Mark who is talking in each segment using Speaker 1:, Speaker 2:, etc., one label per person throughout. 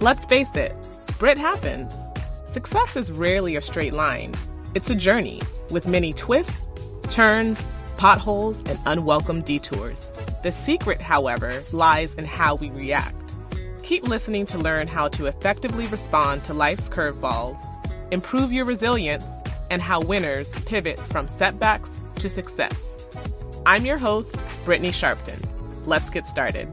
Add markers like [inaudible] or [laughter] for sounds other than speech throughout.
Speaker 1: Let's face it, Brit happens. Success is rarely a straight line. It's a journey with many twists, turns, potholes, and unwelcome detours. The secret, however, lies in how we react. Keep listening to learn how to effectively respond to life's curveballs, improve your resilience, and how winners pivot from setbacks to success. I'm your host, Brittany Sharpton. Let's get started.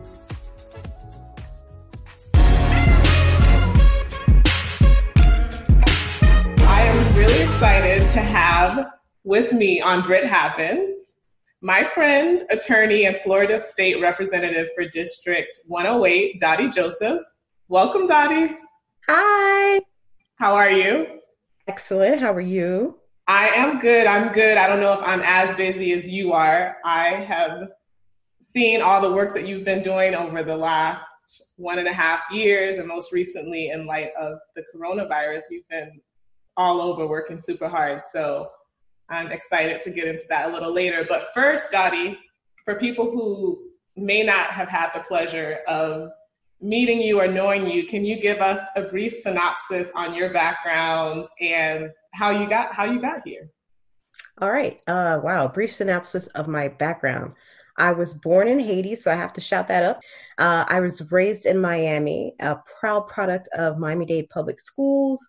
Speaker 1: Excited to have with me on Brit Happens my friend, attorney, and Florida State Representative for District 108, Dotie Joseph. Welcome, Dotie.
Speaker 2: Hi.
Speaker 1: How are you?
Speaker 2: Excellent. How are you?
Speaker 1: I am good. I'm good. I don't know if I'm as busy as you are. I have seen all the work that you've been doing over the last one and a half years, and most recently, in light of the coronavirus, you've been all over working super hard. So I'm excited to get into that a little later. But first, Dotie, for people who may not have had the pleasure of meeting you or knowing you, can you give us a brief synopsis on your background and how you got how you got here?
Speaker 2: All right. Uh, wow. Brief synopsis of my background. I was born in Haiti, so I have to shout that up. Uh, I was raised in Miami, a proud product of Miami Dade Public Schools.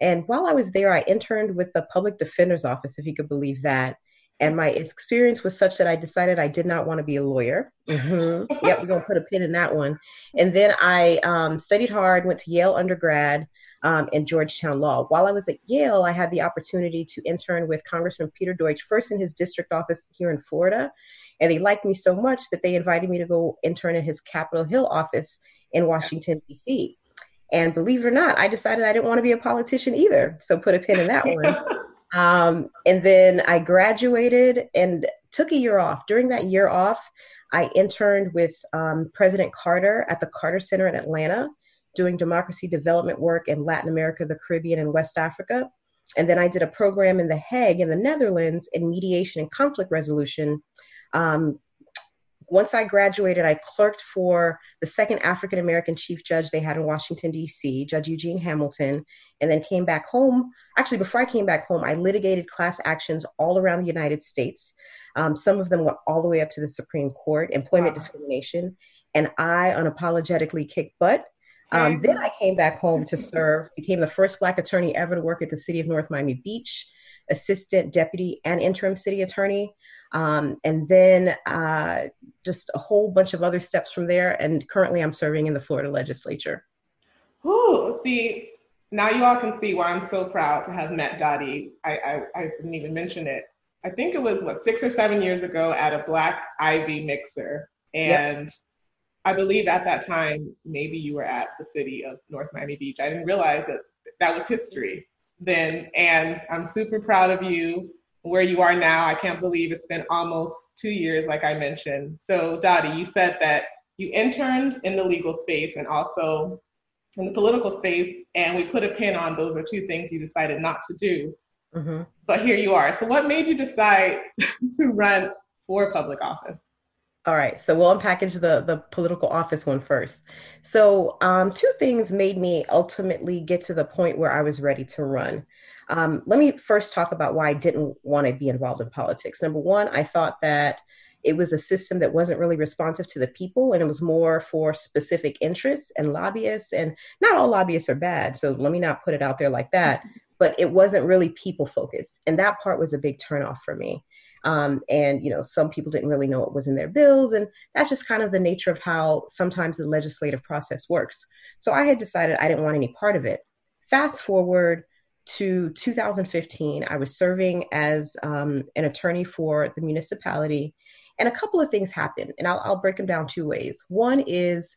Speaker 2: And while I was there, I interned with the public defender's office, if you could believe that. And my experience was such that I decided I did not want to be a lawyer. Mm-hmm. [laughs] yep, we're going to put a pin in that one. And then I um, studied hard, went to Yale undergrad um, and Georgetown Law. While I was at Yale, I had the opportunity to intern with Congressman Peter Deutsch, first in his district office here in Florida. And they liked me so much that they invited me to go intern at his Capitol Hill office in Washington, D.C. And believe it or not, I decided I didn't want to be a politician either. So put a pin in that one. [laughs] um, and then I graduated and took a year off. During that year off, I interned with um, President Carter at the Carter Center in Atlanta, doing democracy development work in Latin America, the Caribbean, and West Africa. And then I did a program in The Hague in the Netherlands in mediation and conflict resolution, um, once I graduated, I clerked for the second African American chief judge they had in Washington, D.C., Judge Eugene Hamilton, and then came back home. Actually, before I came back home, I litigated class actions all around the United States. Um, some of them went all the way up to the Supreme Court, employment wow. discrimination, and I unapologetically kicked butt. Um, then I came back home to [laughs] serve, became the first Black attorney ever to work at the city of North Miami Beach, assistant, deputy, and interim city attorney. Um, and then uh, just a whole bunch of other steps from there. And currently, I'm serving in the Florida legislature.
Speaker 1: Oh, see, now you all can see why I'm so proud to have met Dotie. I, I, I didn't even mention it. I think it was what six or seven years ago at a Black Ivy mixer, and yep. I believe at that time maybe you were at the city of North Miami Beach. I didn't realize that that was history then, and I'm super proud of you where you are now. I can't believe it's been almost two years, like I mentioned. So, Dotie, you said that you interned in the legal space and also in the political space, and we put a pin on those are two things you decided not to do. Mm-hmm. But here you are. So, what made you decide [laughs] to run for public office?
Speaker 2: All right, so we'll unpackage the the political office one first. So, um, two things made me ultimately get to the point where I was ready to run. Um, let me first talk about why I didn't want to be involved in politics. Number one, I thought that it was a system that wasn't really responsive to the people and it was more for specific interests and lobbyists. And not all lobbyists are bad, so let me not put it out there like that. [laughs] But it wasn't really people focused. And that part was a big turnoff for me. Um, and you know some people didn't really know what was in their bills and that's just kind of the nature of how sometimes the legislative process works so i had decided i didn't want any part of it fast forward to 2015, I was serving as um, an attorney for the municipality, and a couple of things happened, and I'll, I'll break them down two ways. One is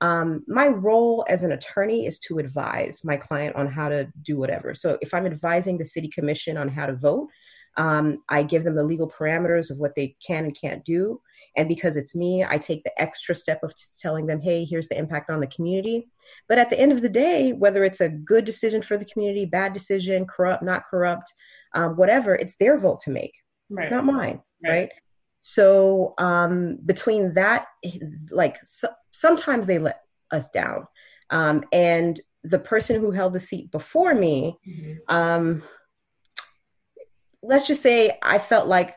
Speaker 2: um, my role as an attorney is to advise my client on how to do whatever. So if I'm advising the city commission on how to vote, um, I give them the legal parameters of what they can and can't do. And because it's me, I take the extra step of telling them, hey, here's the impact on the community. But at the end of the day, whether it's a good decision for the community, bad decision, corrupt, not corrupt, um, whatever, it's their vote to make, right. not mine, right? right? So um, between that, like so, sometimes they let us down. Um, and the person who held the seat before me, mm-hmm. um, let's just say I felt like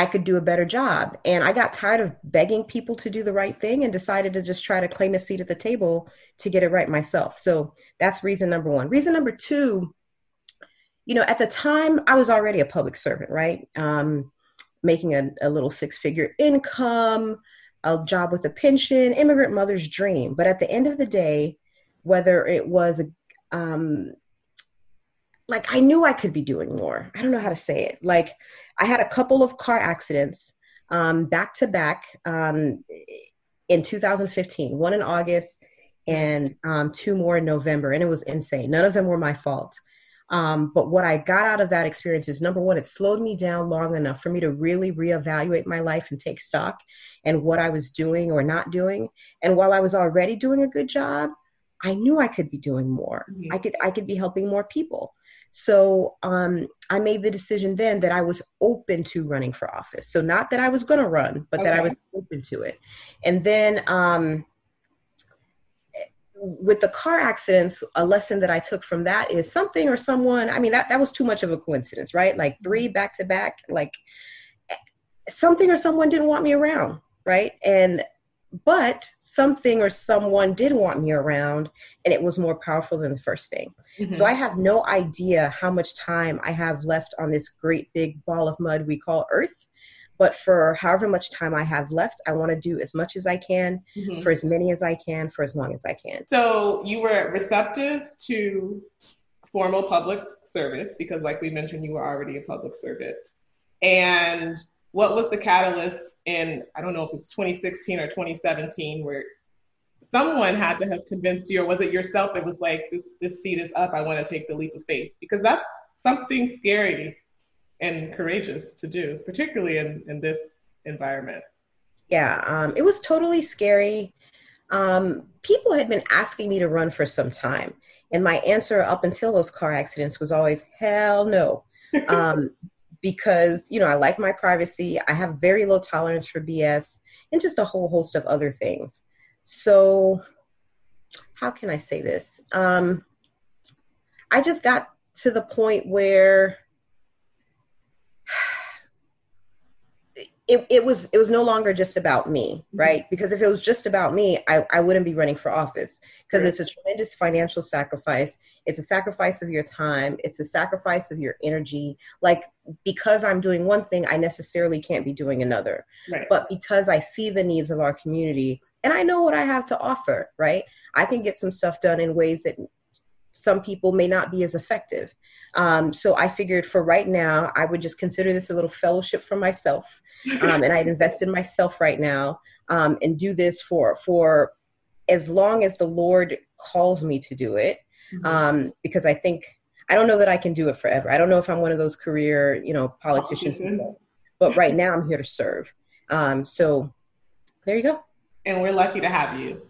Speaker 2: I could do a better job. And I got tired of begging people to do the right thing and decided to just try to claim a seat at the table to get it right myself. So that's reason number one. Reason number two, you know, at the time I was already a public servant, right? Um, making a, a little six figure income, a job with a pension, immigrant mother's dream. But at the end of the day, whether it was a, um, like I knew I could be doing more. I don't know how to say it. Like I had a couple of car accidents um, back to back um, in 2015, one in August and um, two more in November, and it was insane. None of them were my fault. Um, but what I got out of that experience is number one, it slowed me down long enough for me to really reevaluate my life and take stock and what I was doing or not doing. And while I was already doing a good job, I knew I could be doing more. Mm-hmm. I could I could be helping more people. So um, I made the decision then that I was open to running for office. So not that I was going to run, but okay. that I was open to it. And then um, with the car accidents, a lesson that I took from that is something or someone, I mean, that, that was too much of a coincidence, right? Like three back to back, like something or someone didn't want me around, right? And, but something or someone did want me around and it was more powerful than the first thing. Mm-hmm. So I have no idea how much time I have left on this great big ball of mud we call Earth but for however much time I have left, I want to do as much as I can mm-hmm. for as many as I can for as long as I can.
Speaker 1: So you were receptive to formal public service because, like we mentioned, you were already a public servant. And what was the catalyst in, I don't know if it's 2016 or 2017, where someone had to have convinced you, or was it yourself that was like, this, this seat is up, I want to take the leap of faith? Because that's something scary and courageous to do, particularly in, in this environment.
Speaker 2: Yeah, um, it was totally scary. Um, people had been asking me to run for some time. And my answer up until those car accidents was always, hell no. [laughs] Um, because, you know, I like my privacy. I have very low tolerance for BS and just a whole host of other things. So, how can I say this? Um, I just got to the point where it, it was it was no longer just about me mm-hmm. right? Because if it was just about me i, I wouldn't be running for office. Because right. it's a tremendous financial sacrifice. It's a sacrifice of your time. It's a sacrifice of your energy. Like because i'm doing one thing i necessarily can't be doing another. Right. but because i see the needs of our community and i know what i have to offer right? I can get some stuff done in ways that some people may not be as effective um, so I figured for right now, I would just consider this a little fellowship for myself, um, and I'd invest in myself right now um, and do this for for as long as the Lord calls me to do it, mm-hmm. Um, because I think I don't know that I can do it forever. I don't know if I'm one of those career you know politicians, but right now I'm here to serve. Um, so there you go.
Speaker 1: And we're lucky to have you.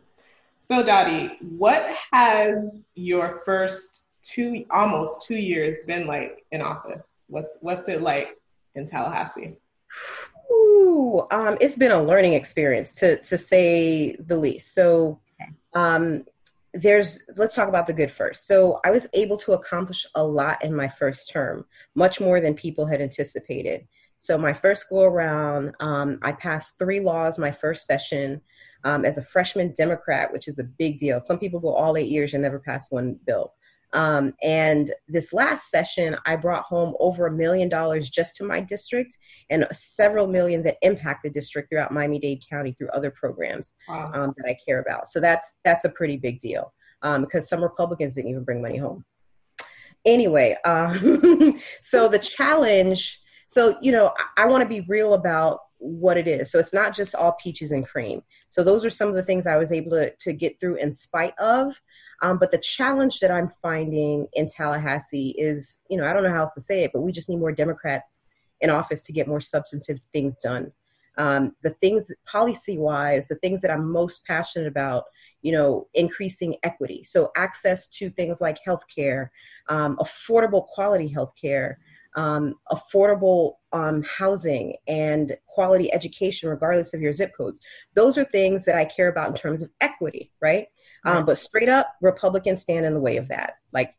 Speaker 1: So, Dotie, what has your first two almost two years been like in office? What's what's it like in Tallahassee?
Speaker 2: Ooh, um, it's been a learning experience to to say the least. So, um, there's let's talk about the good first. So, I was able to accomplish a lot in my first term, much more than people had anticipated. So, my first go around, um, I passed three laws my first session. Um, as a freshman Democrat, which is a big deal. Some people go all eight years and never pass one bill. Um, and this last session, I brought home over a million dollars just to my district and several million that impact the district throughout Miami-Dade County through other programs wow. um, that I care about. So that's that's a pretty big deal um, because some Republicans didn't even bring money home. Anyway, um, [laughs] so the challenge. So you know, I, I want to be real about what it is. So it's not just all peaches and cream. So those are some of the things I was able to, to get through in spite of. Um, but the challenge that I'm finding in Tallahassee is, you know, I don't know how else to say it, but we just need more Democrats in office to get more substantive things done. Um, the things policy wise, the things that I'm most passionate about, you know, increasing equity. So access to things like healthcare, um, affordable quality healthcare, um, affordable um, housing and quality education, regardless of your zip codes. Those are things that I care about in terms of equity, right? Um, but straight up, Republicans stand in the way of that, like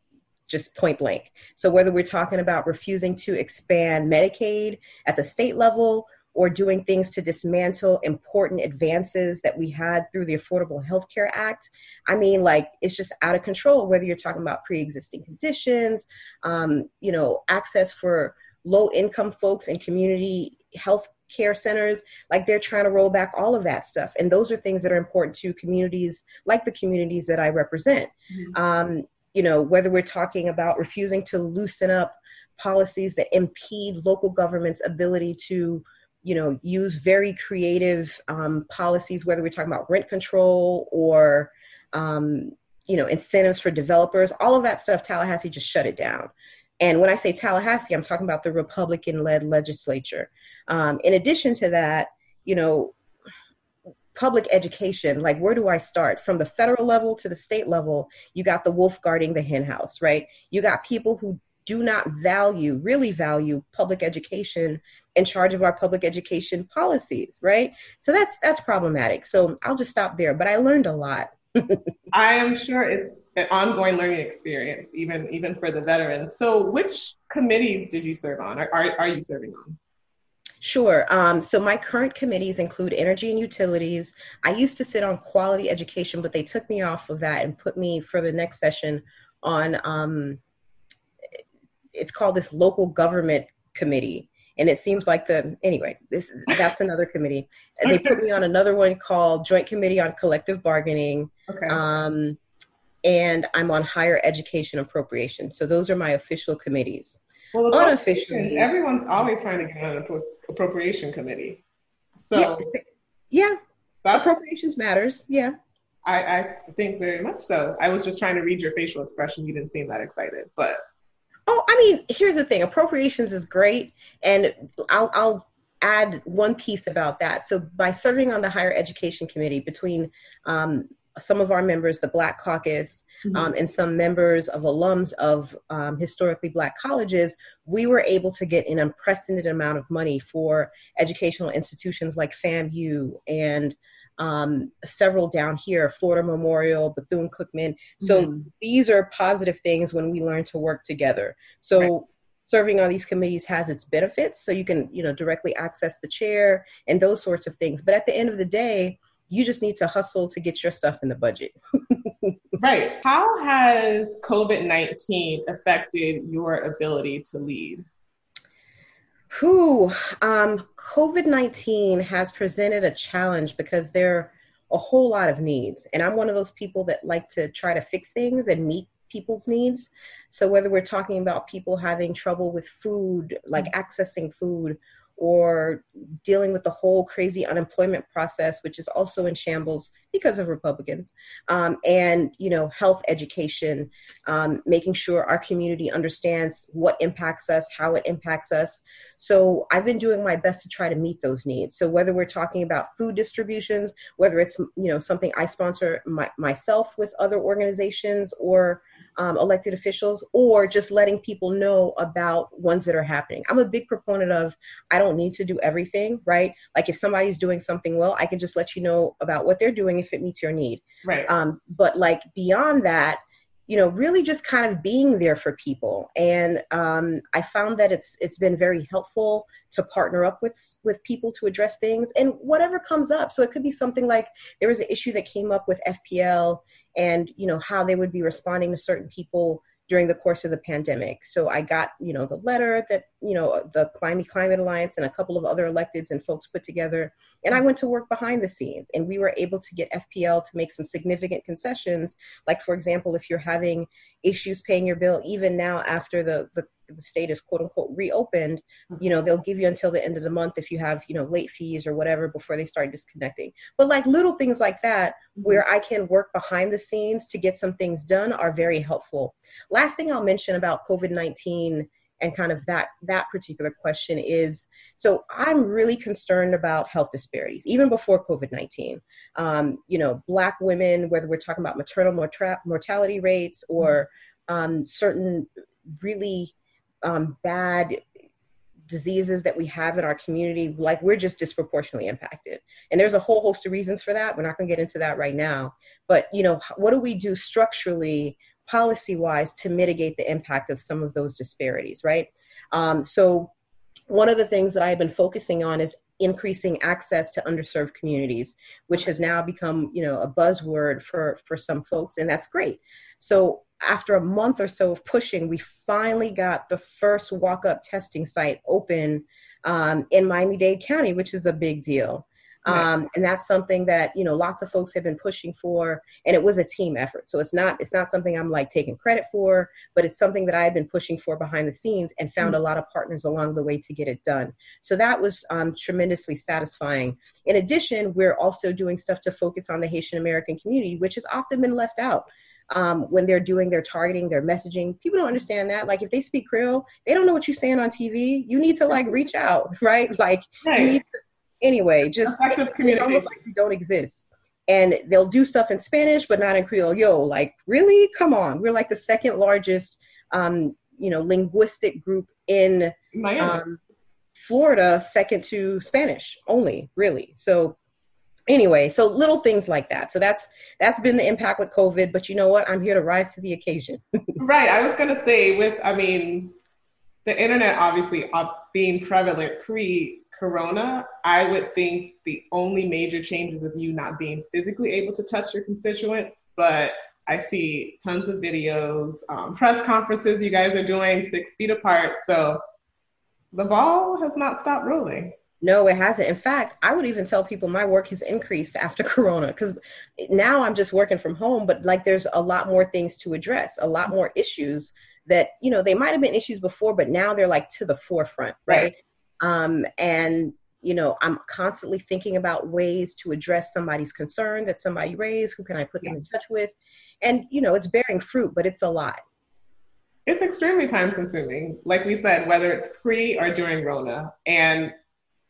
Speaker 2: just point blank. So whether we're talking about refusing to expand Medicaid at the state level or doing things to dismantle important advances that we had through the Affordable Health Care Act. I mean, like, it's just out of control, whether you're talking about pre existing conditions, um, you know, access for low income folks and community health care centers like they're trying to roll back all of that stuff and those are things that are important to communities like the communities that i represent mm-hmm. um, you know whether we're talking about refusing to loosen up policies that impede local government's ability to you know use very creative um, policies whether we're talking about rent control or um, you know incentives for developers all of that stuff tallahassee just shut it down. And when i say tallahassee i'm talking about the republican led legislature. Um, in addition to that you know public education like where do i start? From the federal level to the state level you got the wolf guarding the henhouse right? You got people who do not value, really value public education in charge of our public education policies, right? So that's that's problematic. So I'll just stop there. But I learned a lot. [laughs]
Speaker 1: I am sure it's an ongoing learning experience, even even for the veterans. So which committees did you serve on? Are, are, are you serving on?
Speaker 2: Sure. Um, so my current committees include energy and utilities. I used to sit on quality education, but they took me off of that and put me for the next session on um, it's called this local government committee. And it seems like the anyway this that's another committee. They put me on another one called joint committee on collective bargaining. Okay. um, and i'm on higher education appropriation. So those are my official committees.
Speaker 1: Well unofficially. everyone's always trying to get on an appropriation committee. So
Speaker 2: yeah, yeah. appropriations matters. Yeah.
Speaker 1: I, I think very much so. I was just trying to read your facial expression. You didn't seem that excited but
Speaker 2: Oh, I mean, here's the thing: appropriations is great, and I'll I'll add one piece about that. So by serving on the higher education committee, between um, some of our members, the Black Caucus, mm-hmm. um, and some members of alums of um, historically Black colleges, we were able to get an unprecedented amount of money for educational institutions like FAMU and um, several down here Florida Memorial, Bethune Cookman. So mm-hmm. these are positive things when we learn to work together. So right. serving on these committees has its benefits. So you can, you know, directly access the chair and those sorts of things. But at the end of the day, you just need to hustle to get your stuff in the budget. [laughs]
Speaker 1: right. How has COVID 19 affected your ability to lead?
Speaker 2: Who um, COVID 19 has presented a challenge because there are a whole lot of needs. And I'm one of those people that like to try to fix things and meet people's needs. So whether we're talking about people having trouble with food, like mm-hmm. accessing food, or dealing with the whole crazy unemployment process, which is also in shambles because of Republicans, um, and you know, health education, um, making sure our community understands what impacts us, how it impacts us. So I've been doing my best to try to meet those needs. So whether we're talking about food distributions, whether it's you know something I sponsor my, myself with other organizations or um, elected officials or just letting people know about ones that are happening. I'm a big proponent of I don't need to do everything, right? Like if somebody's doing something well, I can just let you know about what they're doing if it meets your need.
Speaker 1: Right.
Speaker 2: Um, but like beyond that, you know really just kind of being there for people and um, i found that it's it's been very helpful to partner up with with people to address things and whatever comes up so it could be something like there was an issue that came up with fpl and you know how they would be responding to certain people during the course of the pandemic. So I got, you know, the letter that, you know, the Climate Climate Alliance and a couple of other electeds and folks put together. And I went to work behind the scenes and we were able to get FPL to make some significant concessions. Like, for example, if you're having issues paying your bill, even now after the, the the state is quote unquote reopened, you know, they'll give you until the end of the month if you have, you know, late fees or whatever before they start disconnecting. But like little things like that, mm-hmm. where I can work behind the scenes to get some things done are very helpful. Last thing I'll mention about COVID 19 and kind of that that particular question is so i'm really concerned about health disparities even before covid-19 um, you know black women whether we're talking about maternal mortality rates or mm-hmm. um, certain really um, bad diseases that we have in our community, like we're just disproportionately impacted. And there's a whole host of reasons for that. We're not going to get into that right now. But, you know, what do we do structurally, policy wise, to mitigate the impact of some of those disparities, right? Um, so, one of the things that I've been focusing on is increasing access to underserved communities, which has now become, you know, a buzzword for for some folks, and that's great. So after a month or so of pushing, we finally got the first walk-up testing site open um, in Miami-Dade County, which is a big deal. Um, and that's something that you know lots of folks have been pushing for and it was a team effort. So it's not it's not something i'm like taking credit for but it's something that i've been pushing for behind the scenes and found mm-hmm. a lot of partners along the way to get it done. So that was um, tremendously satisfying. In addition we're also doing stuff to focus on the haitian american community which has often been left out um, when they're doing their targeting, their messaging. People don't understand that. Like if they speak Creole, they don't know what you're saying on TV. You need to like reach out, [laughs] right? Like right. you to anyway, just it's almost like we don't exist. And they'll do stuff in Spanish, but not in Creole. Yo, like really? Come on, we're like the second largest, um, you know, linguistic group in um, Florida, second to Spanish only, really. So anyway so little things like that so that's that's been the impact with covid but you know what i'm here to rise to the occasion [laughs]
Speaker 1: right i was going to say with i mean the internet obviously uh, being prevalent pre Corona, I would think the only major changes of you not being physically able to touch your constituents, but I see tons of videos, um, press conferences you guys are doing six feet apart. So the ball has not stopped rolling.
Speaker 2: No, it hasn't. In fact, I would even tell people my work has increased after [laughs] Corona because now I'm just working from home, but like there's a lot more things to address, a lot more issues that, you know, they might have been issues before, but now they're like to the forefront, right? right. Um, and you know, I'm constantly thinking about ways to address somebody's concern that somebody raised. Who can I put them in touch with? And you know, it's bearing fruit, but it's a lot.
Speaker 1: It's extremely time consuming, like we said, whether it's pre or during Rona. And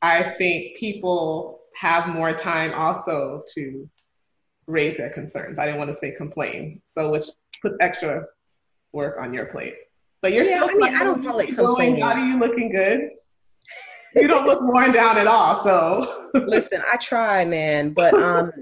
Speaker 1: I think people have more time also to raise their concerns. I didn't want to say complain, so which puts extra work on your plate. But you're yeah, still. I mean, I don't call it complaining. How are you looking good? you don't look worn down at all. So
Speaker 2: listen, I try, man, but um,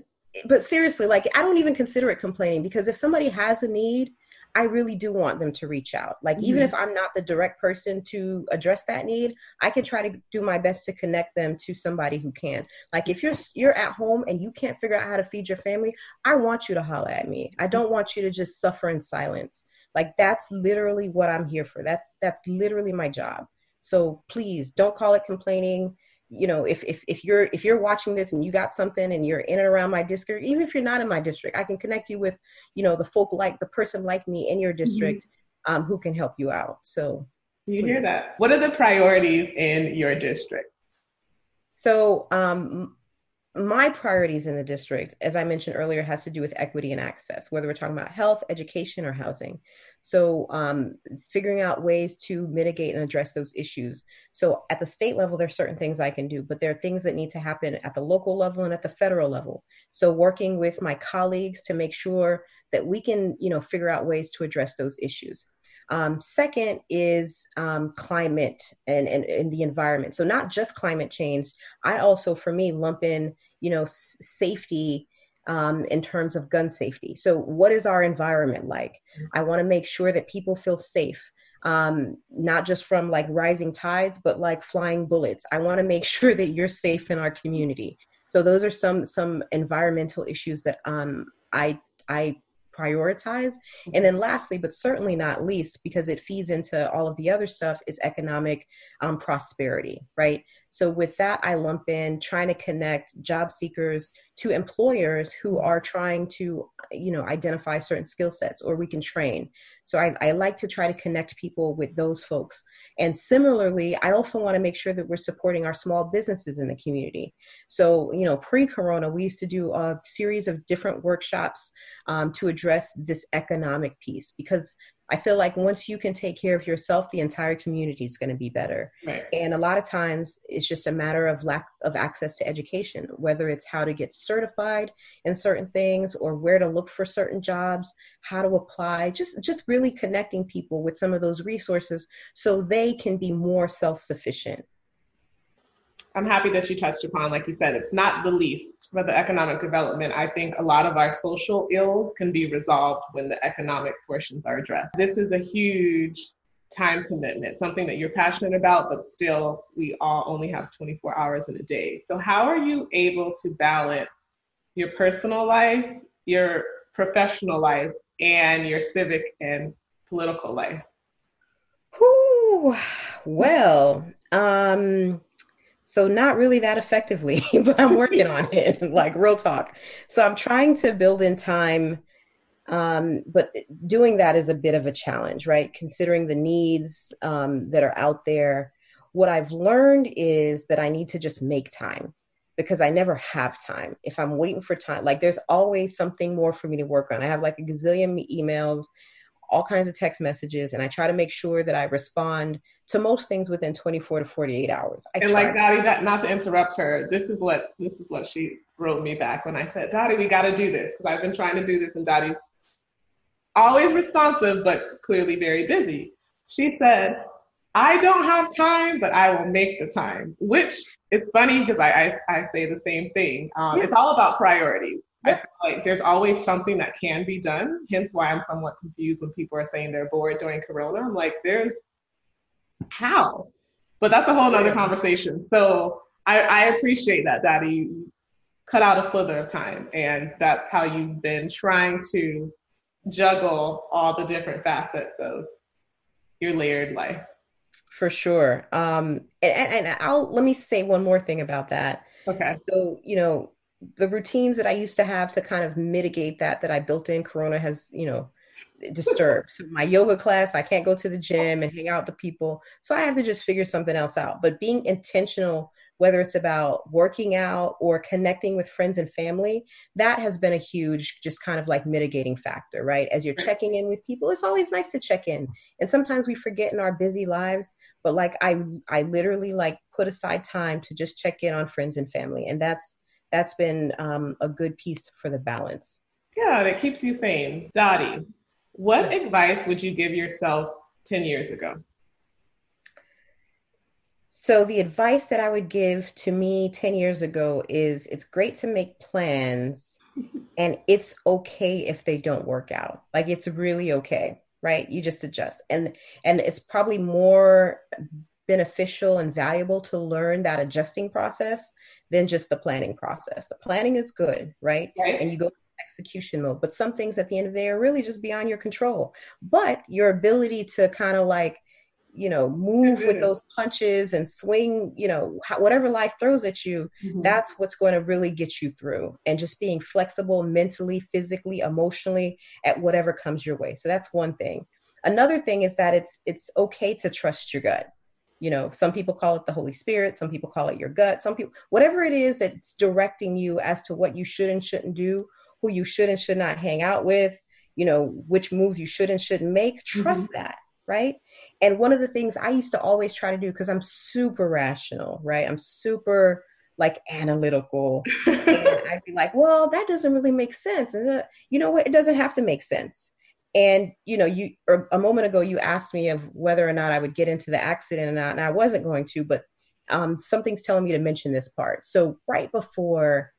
Speaker 2: but seriously, like I don't even consider it complaining because if somebody has a need, I really do want them to reach out. Like mm-hmm. even if I'm not the direct person to address that need, I can try to do my best to connect them to somebody who can. Like if you're you're at home and you can't figure out how to feed your family, I want you to holler at me. I don't want you to just suffer in silence. Like that's literally what I'm here for. That's that's literally my job. So please don't call it complaining. You know, if, if, if you're if you're watching this and you got something and you're in and around my district, even if you're not in my district, I can connect you with, you know, the folk like the person like me in your district mm-hmm. um, who can help you out. So
Speaker 1: you hear that? What are the priorities in your district?
Speaker 2: So um, my priorities in the district, as I mentioned earlier, has to do with equity and access, whether we're talking about health, education, or housing. So, um, figuring out ways to mitigate and address those issues. So, at the state level, there are certain things I can do, but there are things that need to happen at the local level and at the federal level. So, working with my colleagues to make sure that we can, you know, figure out ways to address those issues. Um, second is um, climate and, and, and, the environment. So not just climate change. I also, for me, lump in, you know, s- safety um, in terms of gun safety. So what is our environment like? Mm-hmm. I want to make sure that people feel safe. Um, not just from like rising tides, but like flying bullets. I want to make [laughs] sure that you're safe in our community. So those are some some environmental issues that um, I I prioritize. And then lastly, but certainly not least, because it feeds into all of the other stuff, is economic um, prosperity, right? So with that, I lump in trying to connect job seekers to employers who are trying to, you know, identify certain skill sets or we can train. So I, I like to try to connect people with those folks. And similarly, I also want to make sure that we're supporting our small businesses in the community. So, you know, pre-corona, we used to do a series of different workshops um, to address this economic piece because I feel like once you can take care of yourself, the entire community is going to be better.
Speaker 1: Right.
Speaker 2: And a lot of times it's just a matter of lack of access to education, whether it's how to get certified in certain things or where to look for certain jobs, how to apply, just just really connecting people with some of those resources so they can be more self-sufficient.
Speaker 1: I'm happy that you touched upon, like you said, it's not the least, but the economic development. I think a lot of our social ills can be resolved when the economic portions are addressed. This is a huge time commitment, something that you're passionate about, but still we all only have 24 hours in a day. So, how are you able to balance your personal life, your professional life, and your civic and political life?
Speaker 2: Whew, well, um, so not really that effectively, [laughs] but I'm working on [laughs] it, like real talk. So I'm trying to build in time, um, but doing that is a bit of a challenge, right? Considering the needs um, that are out there. What I've learned is that I need to just make time because I never have time. If I'm waiting for time, like there's always something more for me to work on. I have like a gazillion emails, all kinds of text messages, and I try to make sure that I respond to most things within 24 to 48 hours.
Speaker 1: I and like Dotie, not to interrupt her, this is what this is what she wrote me back when I said, Dotie, we got to do this because I've been trying to do this, and Dotie, always responsive but clearly very busy. She said, I don't have time, but I will make the time. Which it's funny because I, I, I say the same thing. Um, yeah. It's all about priorities. I feel like there's always something that can be done. Hence why I'm somewhat confused when people are saying they're bored during Corona. I'm like, there's how? But that's a whole nother conversation. So I, I appreciate that, Dotie. You cut out a slither of time, and that's how you've been trying to juggle all the different facets of your layered life.
Speaker 2: For sure. Um, and, and I'll let me say one more thing about that.
Speaker 1: Okay.
Speaker 2: So, you know, the routines that I used to have to kind of mitigate that that I built in Corona has, you know, disturbed. So my yoga class, I can't go to the gym and hang out with the people. So I have to just figure something else out. But being intentional, whether it's about working out or connecting with friends and family, that has been a huge, just kind of like mitigating factor, right? As you're checking in with people, it's always nice to check in. And sometimes we forget in our busy lives, but like I I literally like put aside time to just check in on friends and family. And that's that's been um, a good piece for the balance.
Speaker 1: Yeah, that keeps you sane. Dotie, what advice would you give yourself 10 years ago?
Speaker 2: So, the advice that I would give to me 10 years ago is it's great to make plans [laughs] and it's okay if they don't work out. Like, it's really okay, right? You just adjust. And and it's probably more beneficial and valuable to learn that adjusting process than just the planning process. The planning is good, right?
Speaker 1: right.
Speaker 2: And you go execution mode. But some things at the end of the day are really just beyond your control. But your ability to kind of like, you know, move with those punches and swing, you know, whatever life throws at you, mm-hmm. that's what's going to really get you through. And just being flexible mentally, physically, emotionally at whatever comes your way. So that's one thing. Another thing is that it's it's okay to trust your gut you know some people call it the holy spirit some people call it your gut some people whatever it is that's directing you as to what you should and shouldn't do who you should and should not hang out with, you know, which moves you should and shouldn't make. Trust mm-hmm. that, right? And one of the things I used to always try to do, because I'm super rational, right? I'm super like analytical. [laughs] and I'd be like, well, that doesn't really make sense. And uh, you know what? It doesn't have to make sense. And you know, you a moment ago you asked me of whether or not I would get into the accident or not, and I wasn't going to, but um, something's telling me to mention this part. So right before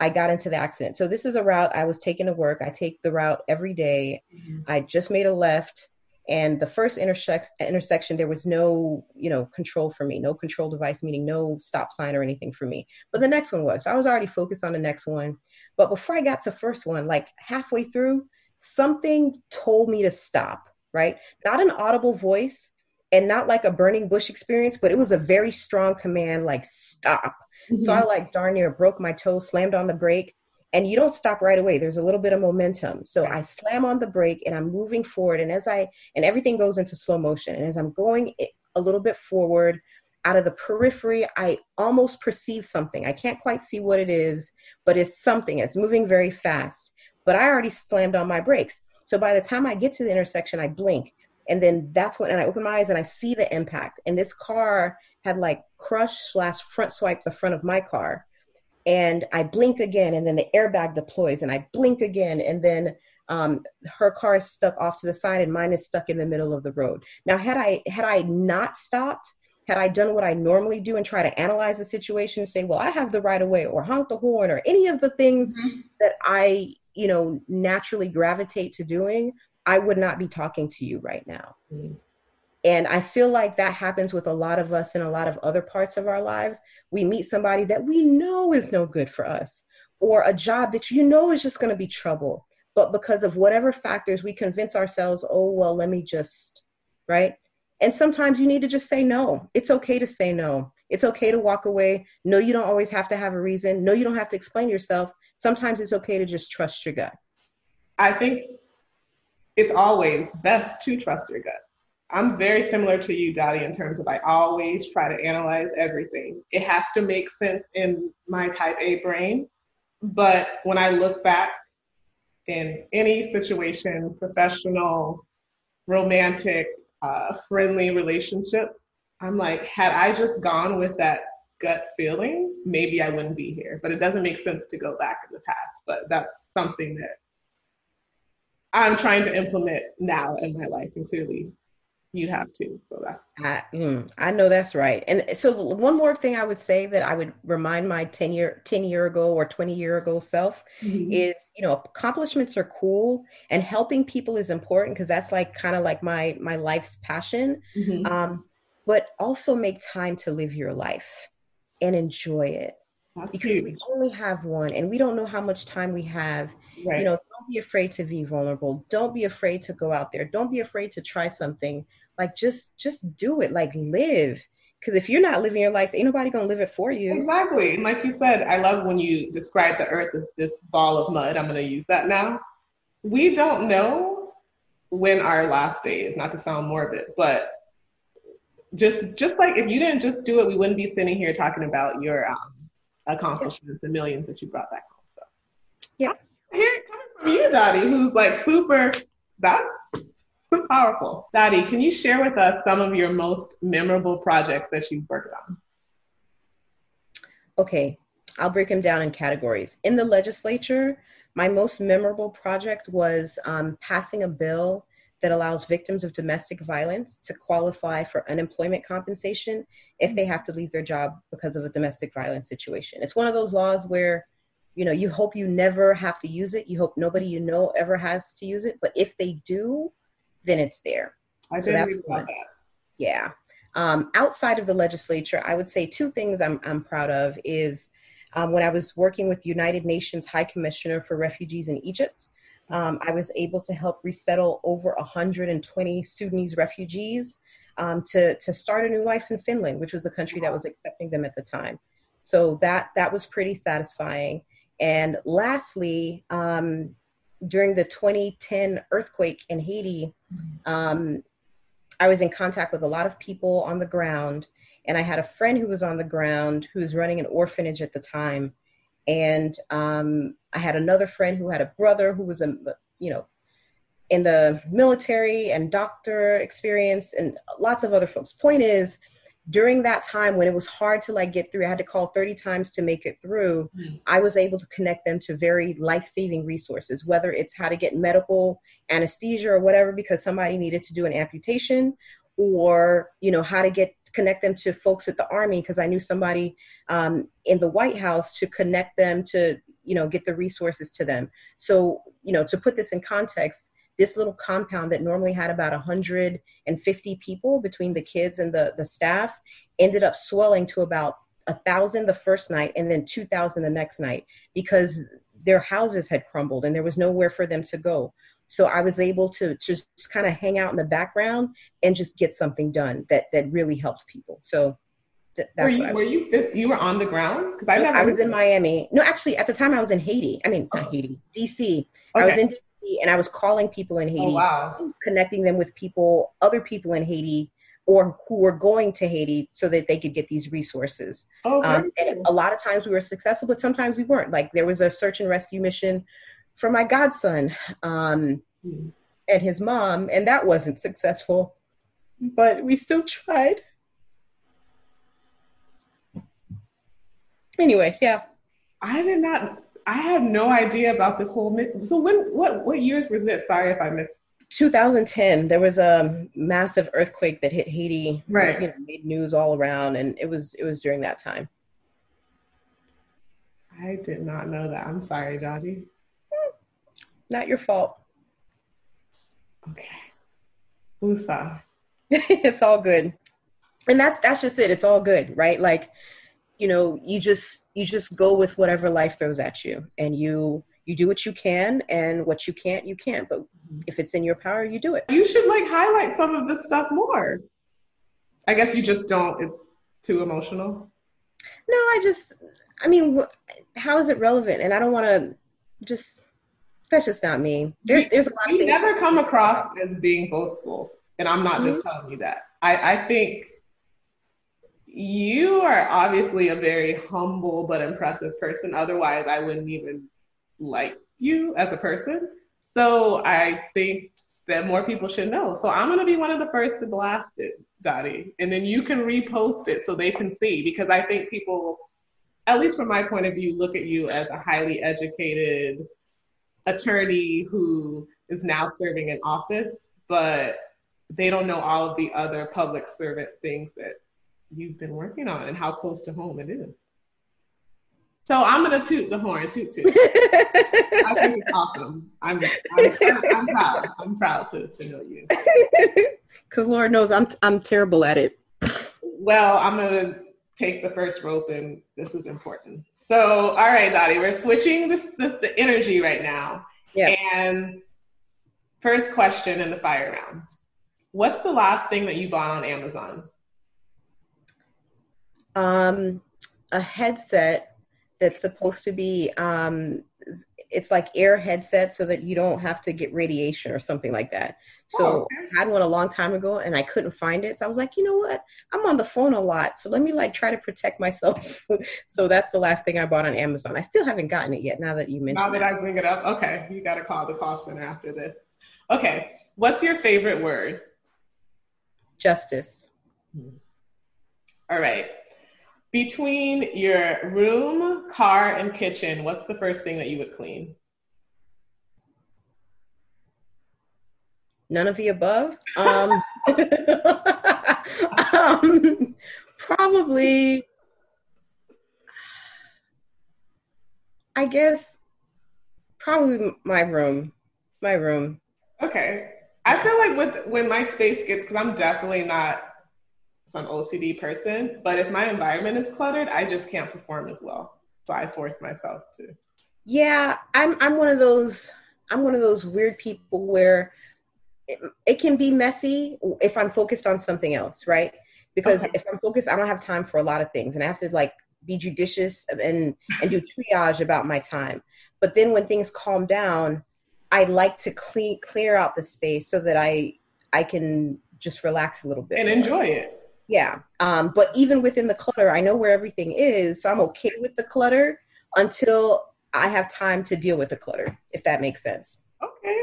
Speaker 2: I got into the accident. So this is a route I was taking to work. I take the route every day. Mm-hmm. I just made a left and the first intersect- intersection there was no you know control for me no control device meaning no stop sign or anything for me but the next one was so i was already focused on the next one but before i got to first one like halfway through something told me to stop right not an audible voice and not like a burning bush experience but it was a very strong command like stop Mm-hmm. So I like darn near broke my toe, slammed on the brake, and you don't stop right away. There's a little bit of momentum. So I slam on the brake and I'm moving forward. And as I, and everything goes into slow motion. And as I'm going a little bit forward, out of the periphery, I almost perceive something. I can't quite see what it is, but it's something. It's moving very fast. But I already slammed on my brakes. So by the time I get to the intersection, I blink. And then that's when, and I open my eyes and I see the impact. And this car had like crushed slash front swipe the front of my car. And I blink again, and then the airbag deploys, and I blink again, and then um, her car is stuck off to the side, and mine is stuck in the middle of the road. Now, had I had I not stopped, had I done what I normally do and try to analyze the situation and say, well, I have the right of way, or honk the horn, or any of the things mm-hmm. that I you know naturally gravitate to doing i would not be talking to you right now mm-hmm. and i feel like that happens with a lot of us in a lot of other parts of our lives we meet somebody that we know is no good for us or a job that you know is just going to be trouble but because of whatever factors we convince ourselves oh well let me just right and sometimes you need to just say no it's okay to say no it's okay to walk away no you don't always have to have a reason no you don't have to explain yourself sometimes it's okay to just trust your gut.
Speaker 1: I think it's always best to trust your gut. I'm very similar to you, Dotie, in terms of I always try to analyze everything. It has to make sense in my type A brain. But when I look back in any situation, professional, romantic, uh, friendly relationship, I'm like, had I just gone with that gut feeling, maybe I wouldn't be here. But it doesn't make sense to go back in the past. But that's something that I'm trying to implement now in my life, and clearly you have to. So that's
Speaker 2: I, mm, I know that's right. And so one more thing I would say that I would remind my 10 year 10 year ago or 20 year ago self mm-hmm. is, you know, accomplishments are cool and helping people is important because that's like kind of like my my life's passion. Mm-hmm. Um, but also make time to live your life and enjoy it That's because huge. we only have one and we don't know how much time we have right. you know don't be afraid to be vulnerable don't be afraid to go out there don't be afraid to try something like just just do it. Like live. Because if you're not living your life ain't nobody gonna live it for you.
Speaker 1: Exactly. And like you said i love when you describe the earth as this ball of mud. I'm gonna use that now. We don't know when our last day is not to sound morbid but just just like if you didn't just do it, we wouldn't be sitting here talking about your um, accomplishments and millions that you brought back home. So
Speaker 2: yeah,
Speaker 1: here coming from you, Dotie, who's like super that's powerful. Dotie, can you share with us some of your most memorable projects that you've worked on?
Speaker 2: Okay, I'll break them down in categories. In the legislature, my most memorable project was um, passing a bill that allows victims of domestic violence to qualify for unemployment compensation if they have to leave their job because of a domestic violence situation. It's one of those laws where you know you hope you never have to use it you hope nobody you know ever has to use it but if they do then it's there
Speaker 1: I so that's one. That.
Speaker 2: yeah um, outside of the legislature i would say two things i'm, I'm proud of is um, when i was working with united nations high commissioner for refugees in egypt um, I was able to help resettle over 120 Sudanese refugees um, to, to start a new life in Finland, which was the country that was accepting them at the time. So that, that was pretty satisfying. And lastly, um, during the 2010 earthquake in Haiti, um, I was in contact with a lot of people on the ground. And I had a friend who was on the ground who was running an orphanage at the time and um, I had another friend who had a brother who was a you know in the military and doctor experience and lots of other folks. Point is, during that time when it was hard to like get through, I had to call 30 times to make it through. Mm-hmm. I was able to connect them to very life-saving resources, whether it's how to get medical anesthesia or whatever because somebody needed to do an amputation, or you know how to get connect them to folks at the army because I knew somebody um, in the White House to connect them to, you know, get the resources to them. So, you know, to put this in context, this little compound that normally had about 150 people between the kids and the, the staff ended up swelling to about a thousand the first night and then 2000 the next night because their houses had crumbled and there was nowhere for them to go so I was able to just kind of hang out in the background and just get something done that that really helped people. So
Speaker 1: th- that's were you, were you you were on the ground
Speaker 2: because I I was in Miami. No, actually at the time I was in Haiti. I mean not oh. Haiti, DC. Okay. I was in DC and I was calling people in Haiti, oh,
Speaker 1: wow.
Speaker 2: connecting them with people, other people in Haiti or who were going to Haiti so that they could get these resources.
Speaker 1: Oh, um,
Speaker 2: and a lot of times we were successful, but sometimes we weren't. Like there was a search and rescue mission for my godson um, mm. and his mom, and that wasn't successful. But we still tried. Anyway, yeah.
Speaker 1: I did not. I have no idea about this whole. So when? What? What years was this? Sorry if I missed.
Speaker 2: 2010. There was a massive earthquake that hit Haiti.
Speaker 1: Right.
Speaker 2: You know, made news all around, and it was it was during that time.
Speaker 1: I did not know that. I'm sorry, Dotie. Hmm.
Speaker 2: Not your fault.
Speaker 1: Okay. Usa. [laughs]
Speaker 2: it's all good. And that's that's just it. It's all good, right? Like, you know, you just you just go with whatever life throws at you and you you do what you can and what you can't you can't but if it's in your power you do it.
Speaker 1: You should like highlight some of this stuff more. I guess you just don't it's too emotional.
Speaker 2: No i just i mean how is it relevant? And i don't want to just that's just not me. There's there's a lot
Speaker 1: you never come across as being boastful and i'm not mm-hmm. just telling you that. I i think you are obviously a very humble but impressive person otherwise i wouldn't even like you as a person. So I think that more people should know. So I'm gonna be one of the first to blast it, Dotie, and then you can repost it so they can see because I think people, at least from my point of view, look at you as a highly educated attorney who is now serving in office, but they don't know all of the other public servant things that you've been working on and how close to home it is. So I'm gonna toot the horn, toot toot. [laughs] I think it's awesome. I'm, I'm, I'm proud. I'm proud to, to know you. [laughs]
Speaker 2: Because Lord knows I'm I'm terrible at it.
Speaker 1: Well, I'm gonna take the first rope, and this is important. So, all right, Dotie, we're switching this, this the energy right now.
Speaker 2: Yeah.
Speaker 1: And first question in the fire round: What's the last thing that you bought on Amazon?
Speaker 2: Um, a headset that's supposed to be um, it's like air headset so that you don't have to get radiation or something like that. So oh. I had one a long time ago and I couldn't find it. So I was like, you know what? I'm on the phone a lot. So let me like try to protect myself. [laughs] so that's the last thing I bought on Amazon. I still haven't gotten it yet now that you mentioned
Speaker 1: Now that I bring it up. Okay. You got to call the call center after this. Okay. What's your favorite word?
Speaker 2: Justice.
Speaker 1: All right. Between your room, car, and kitchen, what's the first thing that you would clean?
Speaker 2: None of the above. Um, [laughs] um, probably, I guess, probably my room. My room.
Speaker 1: Okay. I feel like with when my space gets, because I'm definitely not some OCD person, but if my environment is cluttered, I just can't perform as well. So I force myself to.
Speaker 2: Yeah, I'm I'm one of those I'm one of those weird people where it, it can be messy if I'm focused on something else, right? Because okay. if I'm focused, I don't have time for a lot of things and I have to like be judicious and and do [laughs] triage about my time. But then when things calm down, I like to clean clear out the space so that I I can just relax a little bit
Speaker 1: and more. enjoy it
Speaker 2: yeah um, but even within the clutter i know where everything is so i'm okay with the clutter until i have time to deal with the clutter if that makes sense.
Speaker 1: Okay.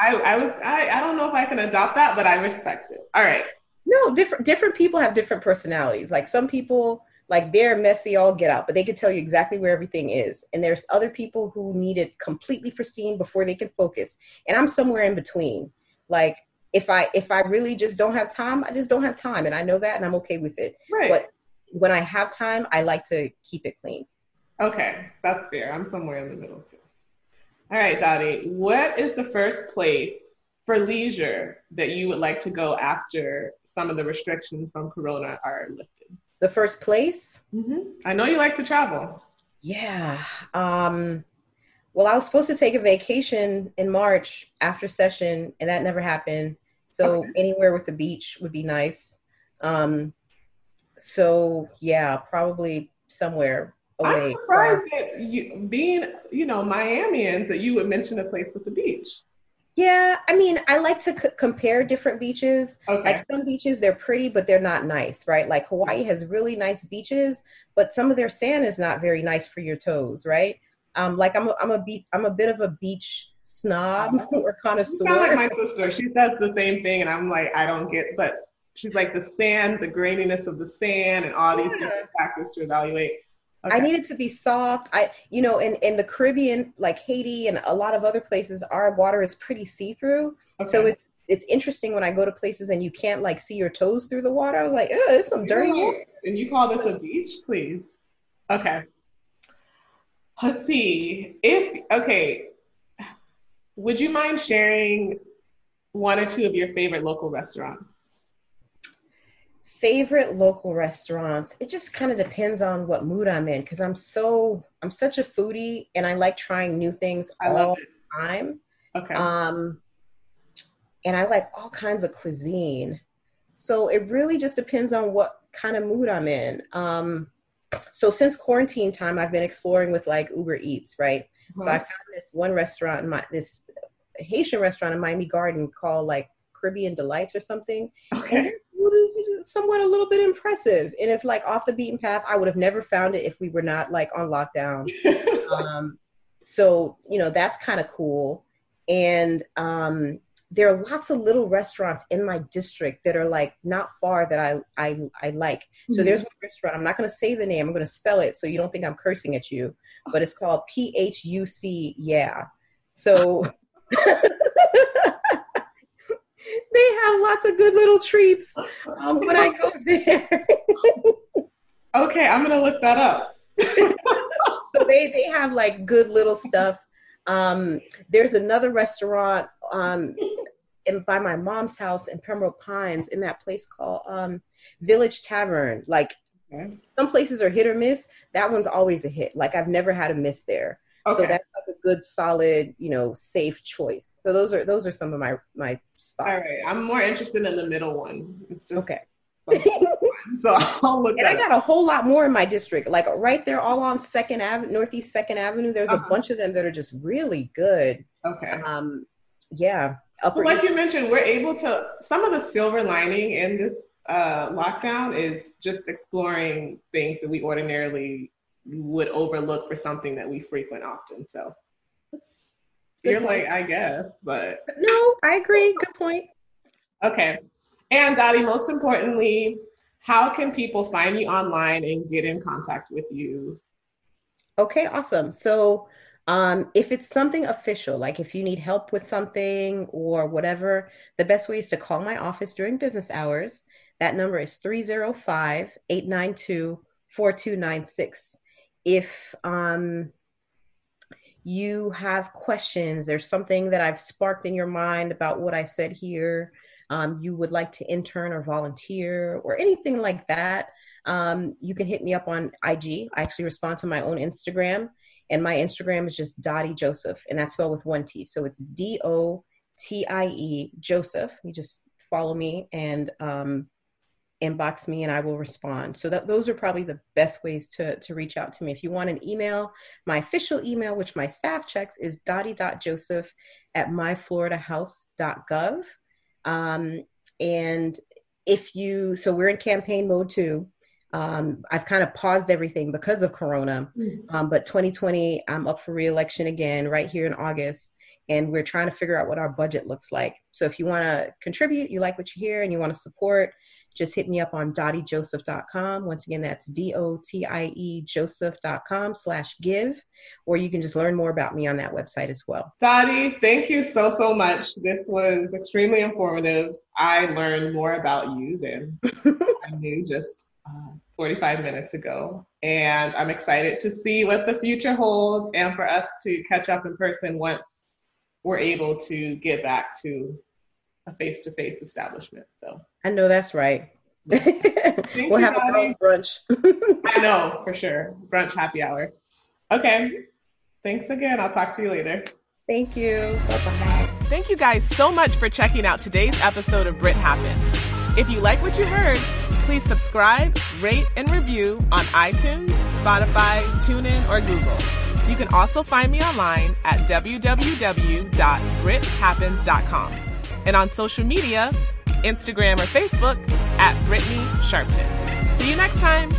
Speaker 1: I, I was I, I don't know if i can adopt that but i respect it. All right.
Speaker 2: No different different people have different personalities. Like some people like they're messy all get out but they can tell you exactly where everything is. And there's other people who need it completely pristine before they can focus. And i'm somewhere in between. Like if I if I really just don't have time, I just don't have time, and I know that, and I'm okay with it.
Speaker 1: Right.
Speaker 2: But when I have time, I like to keep it clean.
Speaker 1: Okay, that's fair. I'm somewhere in the middle too. All right, Dotie, what is the first place for leisure that you would like to go after some of the restrictions from Corona are lifted?
Speaker 2: The first place?
Speaker 1: Mm-hmm. I know you like to travel.
Speaker 2: Yeah. Um, well, I was supposed to take a vacation in March after session, and that never happened. So okay. anywhere with the beach would be nice. Um, so yeah, probably somewhere away.
Speaker 1: I'm surprised that you, being, you know, Miamians, that you would mention a place with the beach.
Speaker 2: Yeah, I mean, I like to c- compare different beaches.
Speaker 1: Okay.
Speaker 2: Like some beaches, they're pretty, but they're not nice, right? Like Hawaii has really nice beaches, but some of their sand is not very nice for your toes, right? Um, like I'm a, I'm a beach, I'm a bit of a beach snob [laughs] or connoisseur.
Speaker 1: You sound like my sister. She says the same thing, and I'm like, I don't get. But she's like the sand, the graininess of the sand, and all these yeah. different factors to evaluate.
Speaker 2: Okay. I need it to be soft. I, you know, in, in the Caribbean, like Haiti and a lot of other places, our water is pretty see through. Okay. So it's it's interesting when I go to places and you can't like see your toes through the water. I was like, oh, there's some dirty water.
Speaker 1: And you call this a beach, please? Okay. Let's see. If okay, would you mind sharing one or two of your favorite local restaurants?
Speaker 2: favorite local restaurants? It just kind of depends on what mood i'm in because i'm so i'm such a foodie and i like trying new things I all the time. Okay. Um and i like all kinds of cuisine. So it really just depends on what kind of mood i'm in. Um so since quarantine time i've been exploring with like uber eats right? Uh-huh. so i found this one restaurant in my this haitian restaurant in miami garden called like caribbean delights or something. Okay. somewhat a little bit impressive and it's like off the beaten path. I would have never found it if we were not like on lockdown. [laughs] Um, so you know that's kind of cool. And um, there are lots of little restaurants in my district that are like not far that i i, I like mm-hmm. so there's one restaurant i'm not going to say the name i'm going to spell it so you don't think i'm cursing at you but it's called p-h-u-c yeah so [laughs] they have lots of good little treats um, when I go there. [laughs]
Speaker 1: okay, I'm gonna look that up. [laughs]
Speaker 2: so they they have like good little stuff. Um, there's another restaurant um, in, by my mom's house in Pembroke Pines in that place called um, Village Tavern. Like okay. some places are hit or miss. That one's always a hit. Like I've never had a miss there. Okay. So that's like a good, solid, you know, safe choice. So those are those are some of my my spots.
Speaker 1: All right, I'm more interested in the middle one.
Speaker 2: It's just okay. [laughs]
Speaker 1: so I'll look.
Speaker 2: And I got a whole lot more in my district, like right there, all on Second Avenue, Northeast Second Avenue. There's uh-huh. a bunch of them that are just really good.
Speaker 1: Okay.
Speaker 2: Um, yeah.
Speaker 1: Upper well, like you mentioned, we're able to. Some of the silver lining in this uh, lockdown is just exploring things that we ordinarily would overlook for something that we frequent often. So you're point. like, I guess, but
Speaker 2: no, I agree. Good point.
Speaker 1: Okay. And Dotie, most importantly, how can people find you online and get in contact with you?
Speaker 2: Okay, awesome. So um, if it's something official, like if you need help with something or whatever, the best way is to call my office during business hours. That number is 305 892 4296 if um, you have questions, there's something that I've sparked in your mind about what I said here, um, you would like to intern or volunteer or anything like that, um, you can hit me up on IG. I actually respond to my own Instagram, and my Instagram is just Dotie Joseph, and that's spelled with one T. So it's D O T I E Joseph. You just follow me, and um, inbox me and I will respond. So that those are probably the best ways to, to reach out to me. If you want an email, my official email, which my staff checks, is dotie.joseph at myfloridahouse.gov. Um, and if you, so we're in campaign mode too. Um, I've kind of paused everything because of Corona, mm. um, but 2020, I'm up for reelection again right here in August and we're trying to figure out what our budget looks like. So if you want to contribute, you like what you hear, and you want to support, just hit me up on dotiejoseph.com. Once again, that's D-O-T-I-E joseph.com slash give, or you can just learn more about me on that website as well.
Speaker 1: Dotie, thank you so, so much. This was extremely informative. I learned more about you than [laughs] I knew just uh, 45 minutes ago. And I'm excited to see what the future holds and for us to catch up in person once we're able to get back to a face-to-face establishment. So
Speaker 2: I know that's right. [laughs] we'll have a brunch. [laughs]
Speaker 1: I know for sure. Brunch happy hour. Okay. Thanks again. I'll talk to you later.
Speaker 2: Thank you. Bye bye.
Speaker 1: Thank you guys so much for checking out today's episode of Brit Happens. If you like what you heard, please subscribe, rate, and review on iTunes, Spotify, TuneIn, or Google. You can also find me online at www.brithappens.com and on social media, Instagram or Facebook at Brittany Sharpton. See you next time.